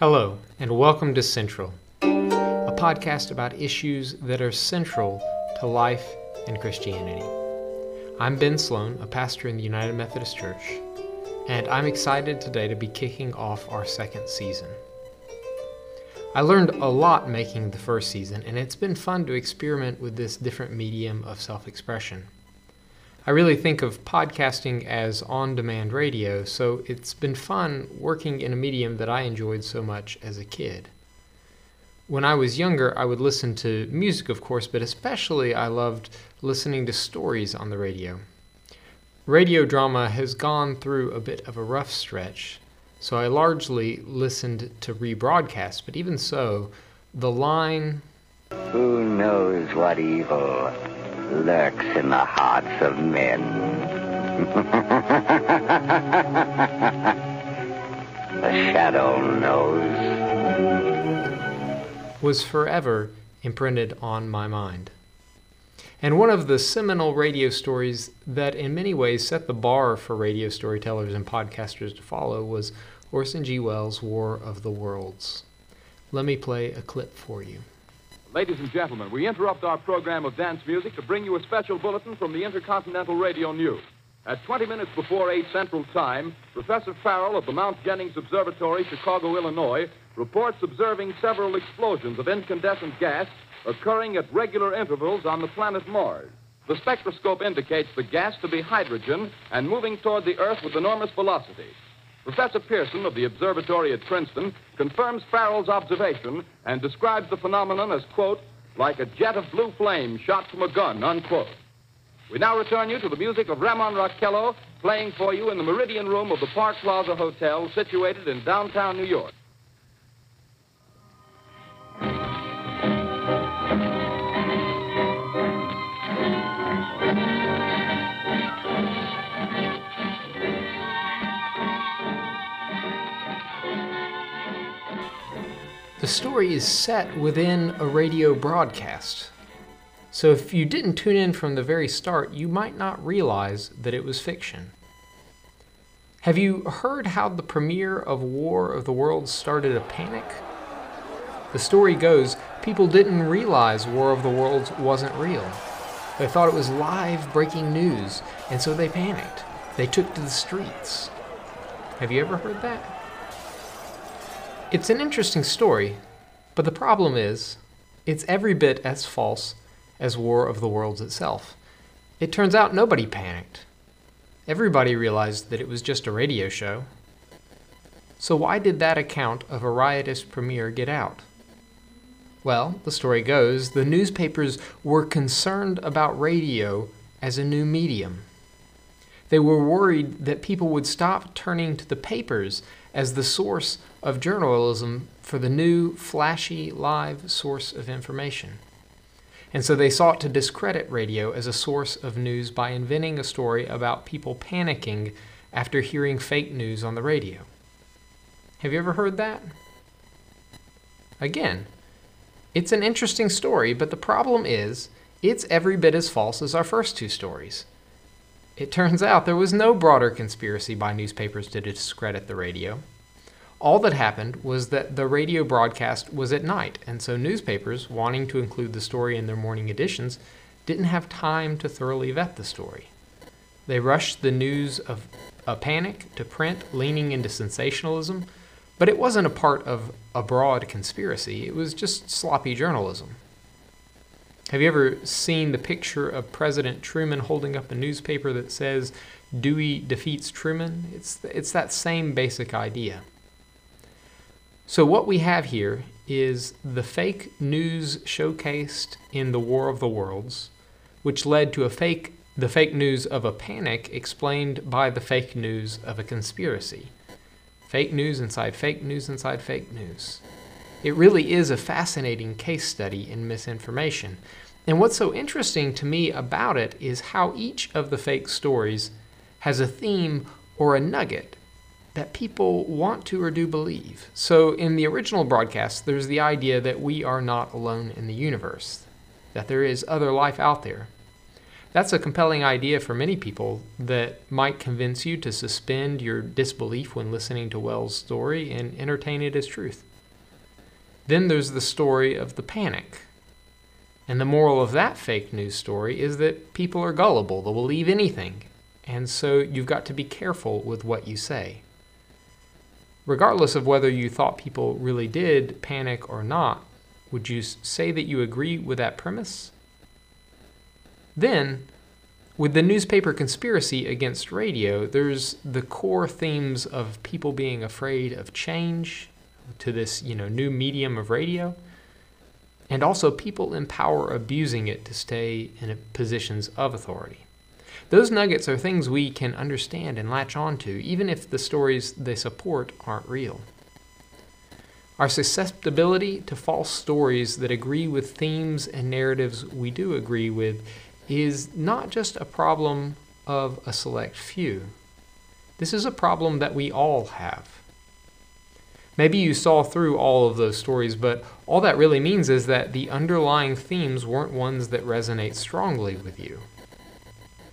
Hello, and welcome to Central, a podcast about issues that are central to life and Christianity. I'm Ben Sloan, a pastor in the United Methodist Church, and I'm excited today to be kicking off our second season. I learned a lot making the first season, and it's been fun to experiment with this different medium of self expression. I really think of podcasting as on demand radio, so it's been fun working in a medium that I enjoyed so much as a kid. When I was younger, I would listen to music, of course, but especially I loved listening to stories on the radio. Radio drama has gone through a bit of a rough stretch, so I largely listened to rebroadcasts, but even so, the line Who knows what evil lurks in the hearts of men? the shadow knows. was forever imprinted on my mind. And one of the seminal radio stories that, in many ways, set the bar for radio storytellers and podcasters to follow was Orson G. Wells' War of the Worlds. Let me play a clip for you. Ladies and gentlemen, we interrupt our program of dance music to bring you a special bulletin from the Intercontinental Radio News. At 20 minutes before 8 Central Time, Professor Farrell of the Mount Jennings Observatory, Chicago, Illinois, reports observing several explosions of incandescent gas occurring at regular intervals on the planet Mars. The spectroscope indicates the gas to be hydrogen and moving toward the Earth with enormous velocity. Professor Pearson of the observatory at Princeton confirms Farrell's observation and describes the phenomenon as, quote, like a jet of blue flame shot from a gun, unquote. We now return you to the music of Ramon Raquello playing for you in the Meridian Room of the Park Plaza Hotel situated in downtown New York. Story is set within a radio broadcast. So if you didn't tune in from the very start, you might not realize that it was fiction. Have you heard how the premiere of War of the Worlds started a panic? The story goes people didn't realize War of the Worlds wasn't real. They thought it was live breaking news, and so they panicked. They took to the streets. Have you ever heard that? It's an interesting story, but the problem is, it's every bit as false as War of the Worlds itself. It turns out nobody panicked. Everybody realized that it was just a radio show. So, why did that account of a riotous premiere get out? Well, the story goes the newspapers were concerned about radio as a new medium. They were worried that people would stop turning to the papers as the source of journalism for the new, flashy, live source of information. And so they sought to discredit radio as a source of news by inventing a story about people panicking after hearing fake news on the radio. Have you ever heard that? Again, it's an interesting story, but the problem is it's every bit as false as our first two stories. It turns out there was no broader conspiracy by newspapers to discredit the radio. All that happened was that the radio broadcast was at night, and so newspapers, wanting to include the story in their morning editions, didn't have time to thoroughly vet the story. They rushed the news of a panic to print, leaning into sensationalism, but it wasn't a part of a broad conspiracy, it was just sloppy journalism. Have you ever seen the picture of President Truman holding up a newspaper that says Dewey defeats Truman? It's, it's that same basic idea. So, what we have here is the fake news showcased in the War of the Worlds, which led to a fake, the fake news of a panic explained by the fake news of a conspiracy. Fake news inside fake news inside fake news. It really is a fascinating case study in misinformation. And what's so interesting to me about it is how each of the fake stories has a theme or a nugget that people want to or do believe. So, in the original broadcast, there's the idea that we are not alone in the universe, that there is other life out there. That's a compelling idea for many people that might convince you to suspend your disbelief when listening to Wells' story and entertain it as truth. Then there's the story of the panic. And the moral of that fake news story is that people are gullible, they'll believe anything. And so you've got to be careful with what you say. Regardless of whether you thought people really did panic or not, would you say that you agree with that premise? Then, with the newspaper conspiracy against radio, there's the core themes of people being afraid of change to this, you know, new medium of radio, and also people in power abusing it to stay in positions of authority. Those nuggets are things we can understand and latch onto, even if the stories they support aren't real. Our susceptibility to false stories that agree with themes and narratives we do agree with is not just a problem of a select few. This is a problem that we all have. Maybe you saw through all of those stories, but all that really means is that the underlying themes weren't ones that resonate strongly with you.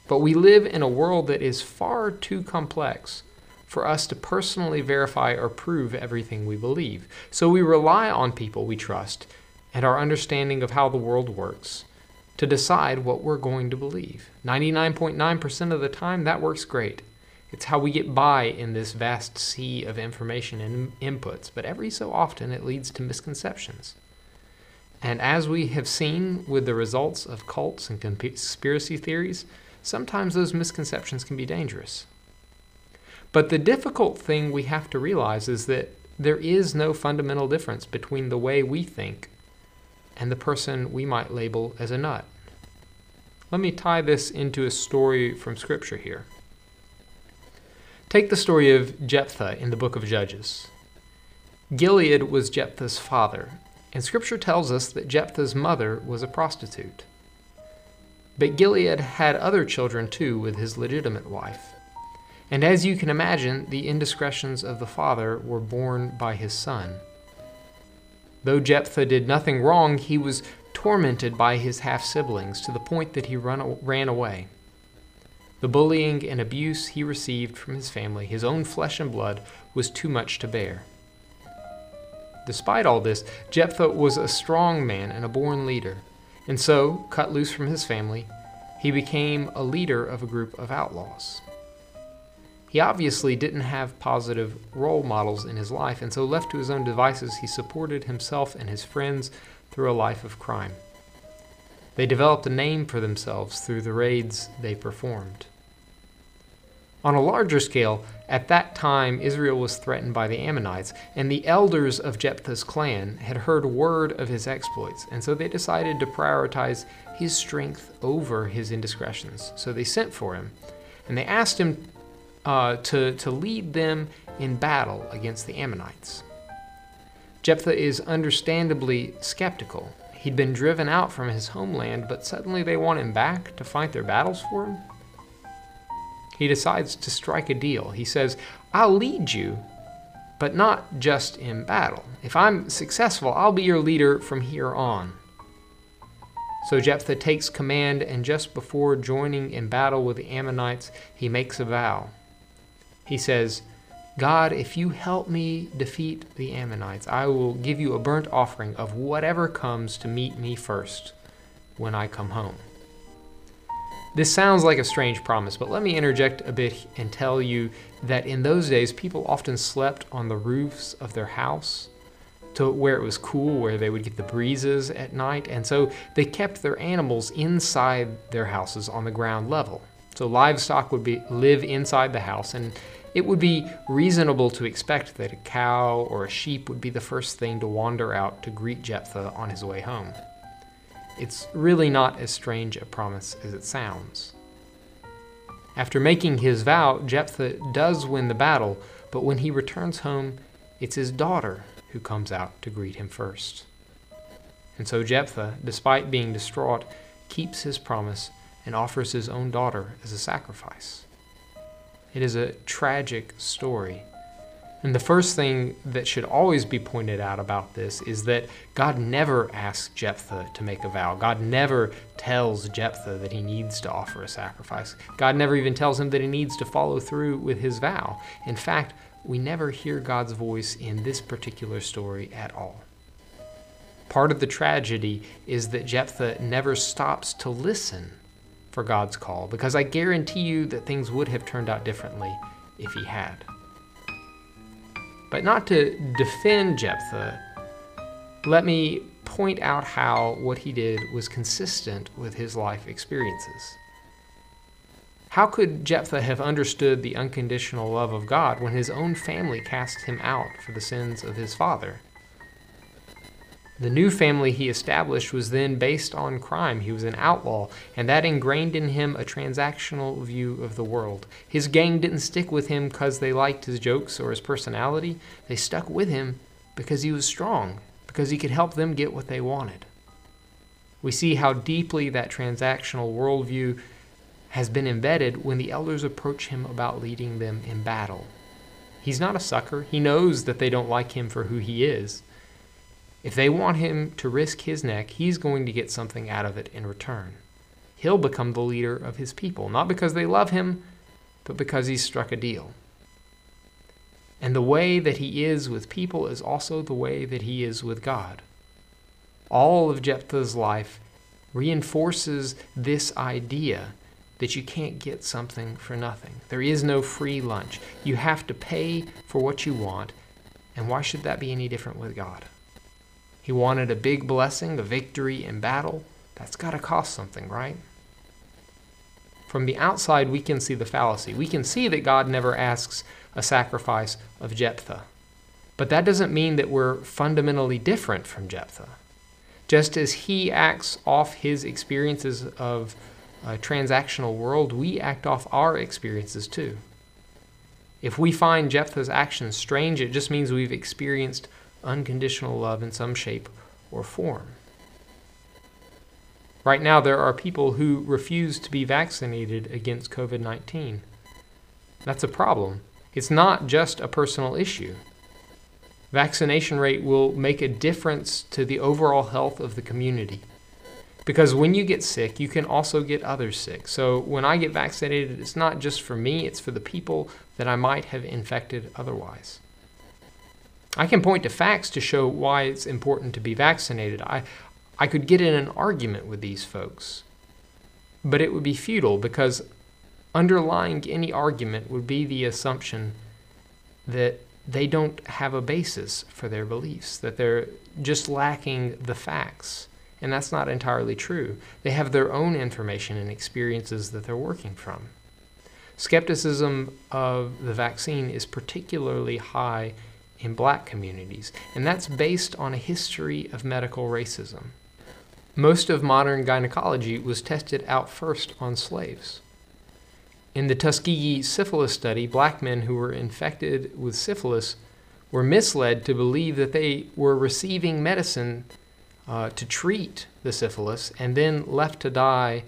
But we live in a world that is far too complex for us to personally verify or prove everything we believe. So we rely on people we trust and our understanding of how the world works to decide what we're going to believe. 99.9% of the time, that works great. It's how we get by in this vast sea of information and inputs, but every so often it leads to misconceptions. And as we have seen with the results of cults and conspiracy theories, sometimes those misconceptions can be dangerous. But the difficult thing we have to realize is that there is no fundamental difference between the way we think and the person we might label as a nut. Let me tie this into a story from Scripture here. Take the story of Jephthah in the book of Judges. Gilead was Jephthah's father, and Scripture tells us that Jephthah's mother was a prostitute. But Gilead had other children too with his legitimate wife. And as you can imagine, the indiscretions of the father were borne by his son. Though Jephthah did nothing wrong, he was tormented by his half siblings to the point that he run, ran away. The bullying and abuse he received from his family, his own flesh and blood, was too much to bear. Despite all this, Jephthah was a strong man and a born leader. And so, cut loose from his family, he became a leader of a group of outlaws. He obviously didn't have positive role models in his life, and so left to his own devices, he supported himself and his friends through a life of crime. They developed a name for themselves through the raids they performed. On a larger scale, at that time Israel was threatened by the Ammonites, and the elders of Jephthah's clan had heard word of his exploits, and so they decided to prioritize his strength over his indiscretions. So they sent for him, and they asked him uh, to, to lead them in battle against the Ammonites. Jephthah is understandably skeptical. He'd been driven out from his homeland, but suddenly they want him back to fight their battles for him? he decides to strike a deal. He says, I'll lead you, but not just in battle. If I'm successful, I'll be your leader from here on. So Jephthah takes command, and just before joining in battle with the Ammonites, he makes a vow. He says, God, if you help me defeat the Ammonites, I will give you a burnt offering of whatever comes to meet me first when I come home. This sounds like a strange promise, but let me interject a bit and tell you that in those days, people often slept on the roofs of their house to where it was cool, where they would get the breezes at night, and so they kept their animals inside their houses on the ground level. So livestock would be live inside the house, and it would be reasonable to expect that a cow or a sheep would be the first thing to wander out to greet Jephthah on his way home. It's really not as strange a promise as it sounds. After making his vow, Jephthah does win the battle, but when he returns home, it's his daughter who comes out to greet him first. And so Jephthah, despite being distraught, keeps his promise and offers his own daughter as a sacrifice. It is a tragic story, And the first thing that should always be pointed out about this is that God never asks Jephthah to make a vow. God never tells Jephthah that he needs to offer a sacrifice. God never even tells him that he needs to follow through with his vow. In fact, we never hear God's voice in this particular story at all. Part of the tragedy is that Jephthah never stops to listen for God's call, because I guarantee you that things would have turned out differently if he had. But not to defend Jephthah, let me point out how what he did was consistent with his life experiences. How could Jephthah have understood the unconditional love of God when his own family cast him out for the sins of his father? The new family he established was then based on crime. He was an outlaw, and that ingrained in him a transactional view of the world. His gang didn't stick with him because they liked his jokes or his personality. They stuck with him because he was strong, because he could help them get what they wanted. We see how deeply that transactional worldview has been embedded when the elders approach him about leading them in battle. He's not a sucker. He knows that they don't like him for who he is. If they want him to risk his neck, he's going to get something out of it in return. He'll become the leader of his people, not because they love him, but because he's struck a deal. And the way that he is with people is also the way that he is with God. All of Jephthah's life reinforces this idea that you can't get something for nothing. There is no free lunch. You have to pay for what you want, and why should that be any different with God? He wanted a big blessing, a victory in battle. That's got to cost something, right? From the outside, we can see the fallacy. We can see that God never asks a sacrifice of Jephthah. But that doesn't mean that we're fundamentally different from Jephthah. Just as he acts off his experiences of a transactional world, we act off our experiences too. If we find Jephthah's actions strange, it just means we've experienced unconditional love in some shape or form. Right now, there are people who refuse to be vaccinated against COVID 19. That's a problem. It's not just a personal issue. Vaccination rate will make a difference to the overall health of the community. Because when you get sick, you can also get others sick. So when I get vaccinated, it's not just for me, it's for the people that I might have infected otherwise. I can point to facts to show why it's important to be vaccinated. I, I could get in an argument with these folks, but it would be futile because underlying any argument would be the assumption that they don't have a basis for their beliefs, that they're just lacking the facts. And that's not entirely true. They have their own information and experiences that they're working from. Skepticism of the vaccine is particularly high in black communities, and that's based on a history of medical racism. Most of modern gynecology was tested out first on slaves. In the Tuskegee syphilis study, black men who were infected with syphilis were misled to believe that they were receiving medicine uh, to treat the syphilis and then left to die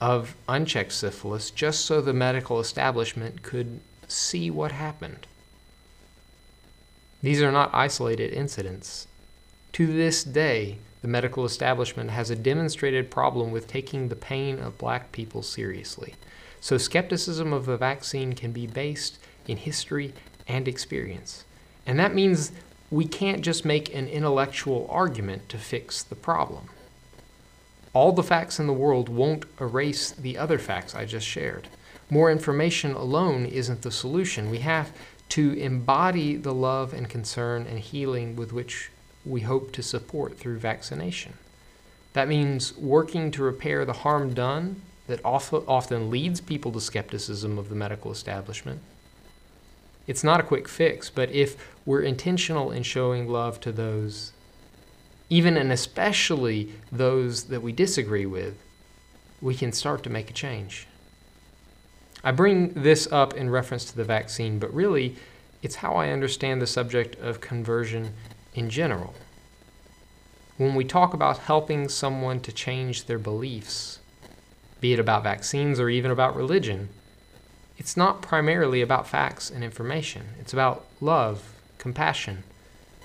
of unchecked syphilis just so the medical establishment could see what happened. These are not isolated incidents. To this day, the medical establishment has a demonstrated problem with taking the pain of black people seriously. So, skepticism of the vaccine can be based in history and experience. And that means we can't just make an intellectual argument to fix the problem. All the facts in the world won't erase the other facts I just shared. More information alone isn't the solution. We have to embody the love and concern and healing with which we hope to support through vaccination. That means working to repair the harm done that often leads people to skepticism of the medical establishment. It's not a quick fix, but if we're intentional in showing love to those, even and especially those that we disagree with, we can start to make a change. I bring this up in reference to the vaccine, but really, it's how I understand the subject of conversion in general. When we talk about helping someone to change their beliefs, be it about vaccines or even about religion, it's not primarily about facts and information. It's about love, compassion,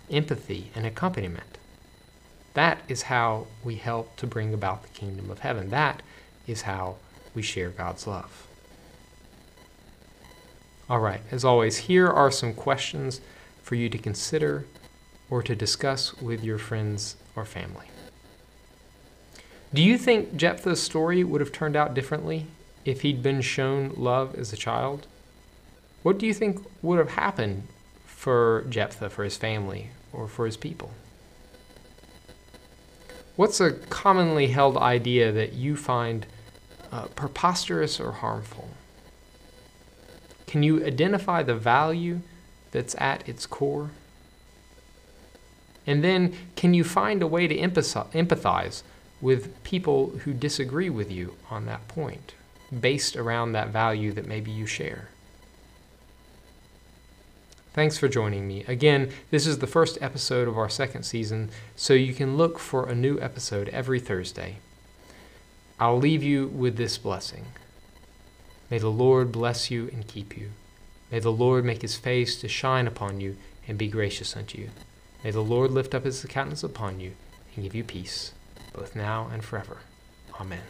empathy, and accompaniment. That is how we help to bring about the kingdom of heaven. That is how we share God's love. All right, as always, here are some questions for you to consider or to discuss with your friends or family. Do you think Jephthah's story would have turned out differently if he'd been shown love as a child? What do you think would have happened for Jephthah, for his family, or for his people? What's a commonly held idea that you find uh, preposterous or harmful? Can you identify the value that's at its core? And then, can you find a way to empathize with people who disagree with you on that point, based around that value that maybe you share? Thanks for joining me. Again, this is the first episode of our second season, so you can look for a new episode every Thursday. I'll leave you with this blessing. May the Lord bless you and keep you. May the Lord make his face to shine upon you and be gracious unto you. May the Lord lift up his countenance upon you and give you peace, both now and forever. Amen.